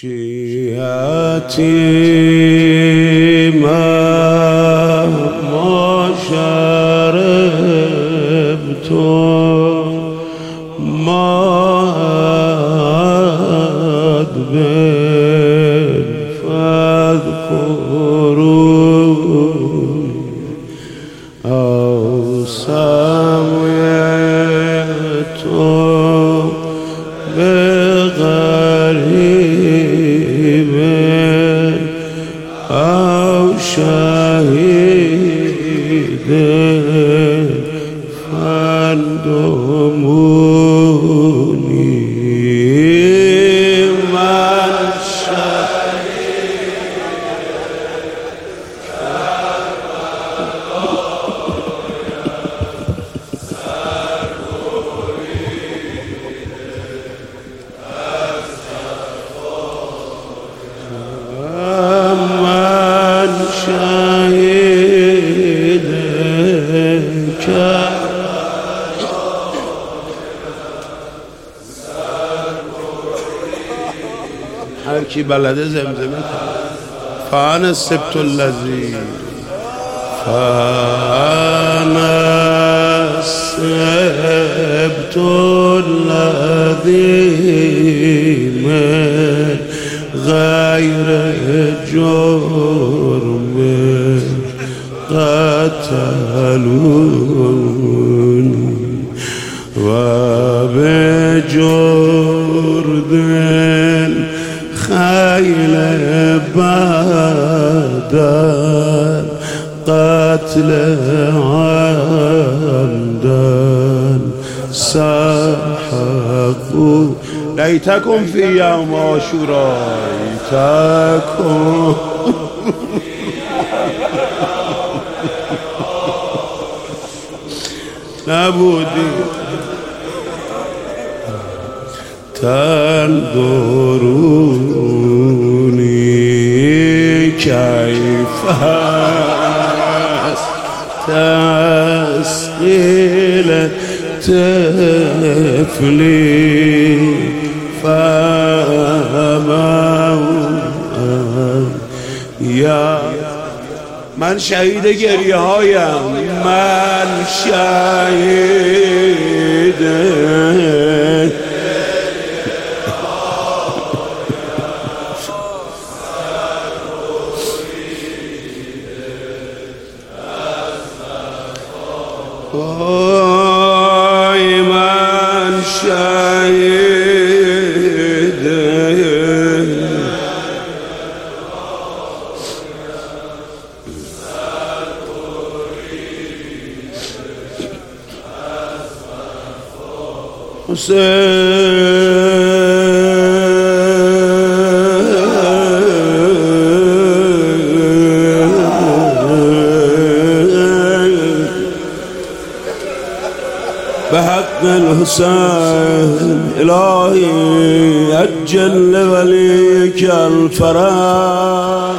شياتي ما ما شربت ما ادبر فاذكروني. أو بيت او شهيد شهيدك هر کی بلده زمزمه کنه فان سبت الذی فان سبت الذی من غیر جرم. قتلونی و به جردن خیل بدن قتل عمدن سحقو لیتکم فی یوم آشورا لیتکم نبودی. تنظروني كيف تسقيل تفلي فما یا من شهید گریه هایم من شهید وای حسين. بحق الحسين إلهي أجل لوليك الفرج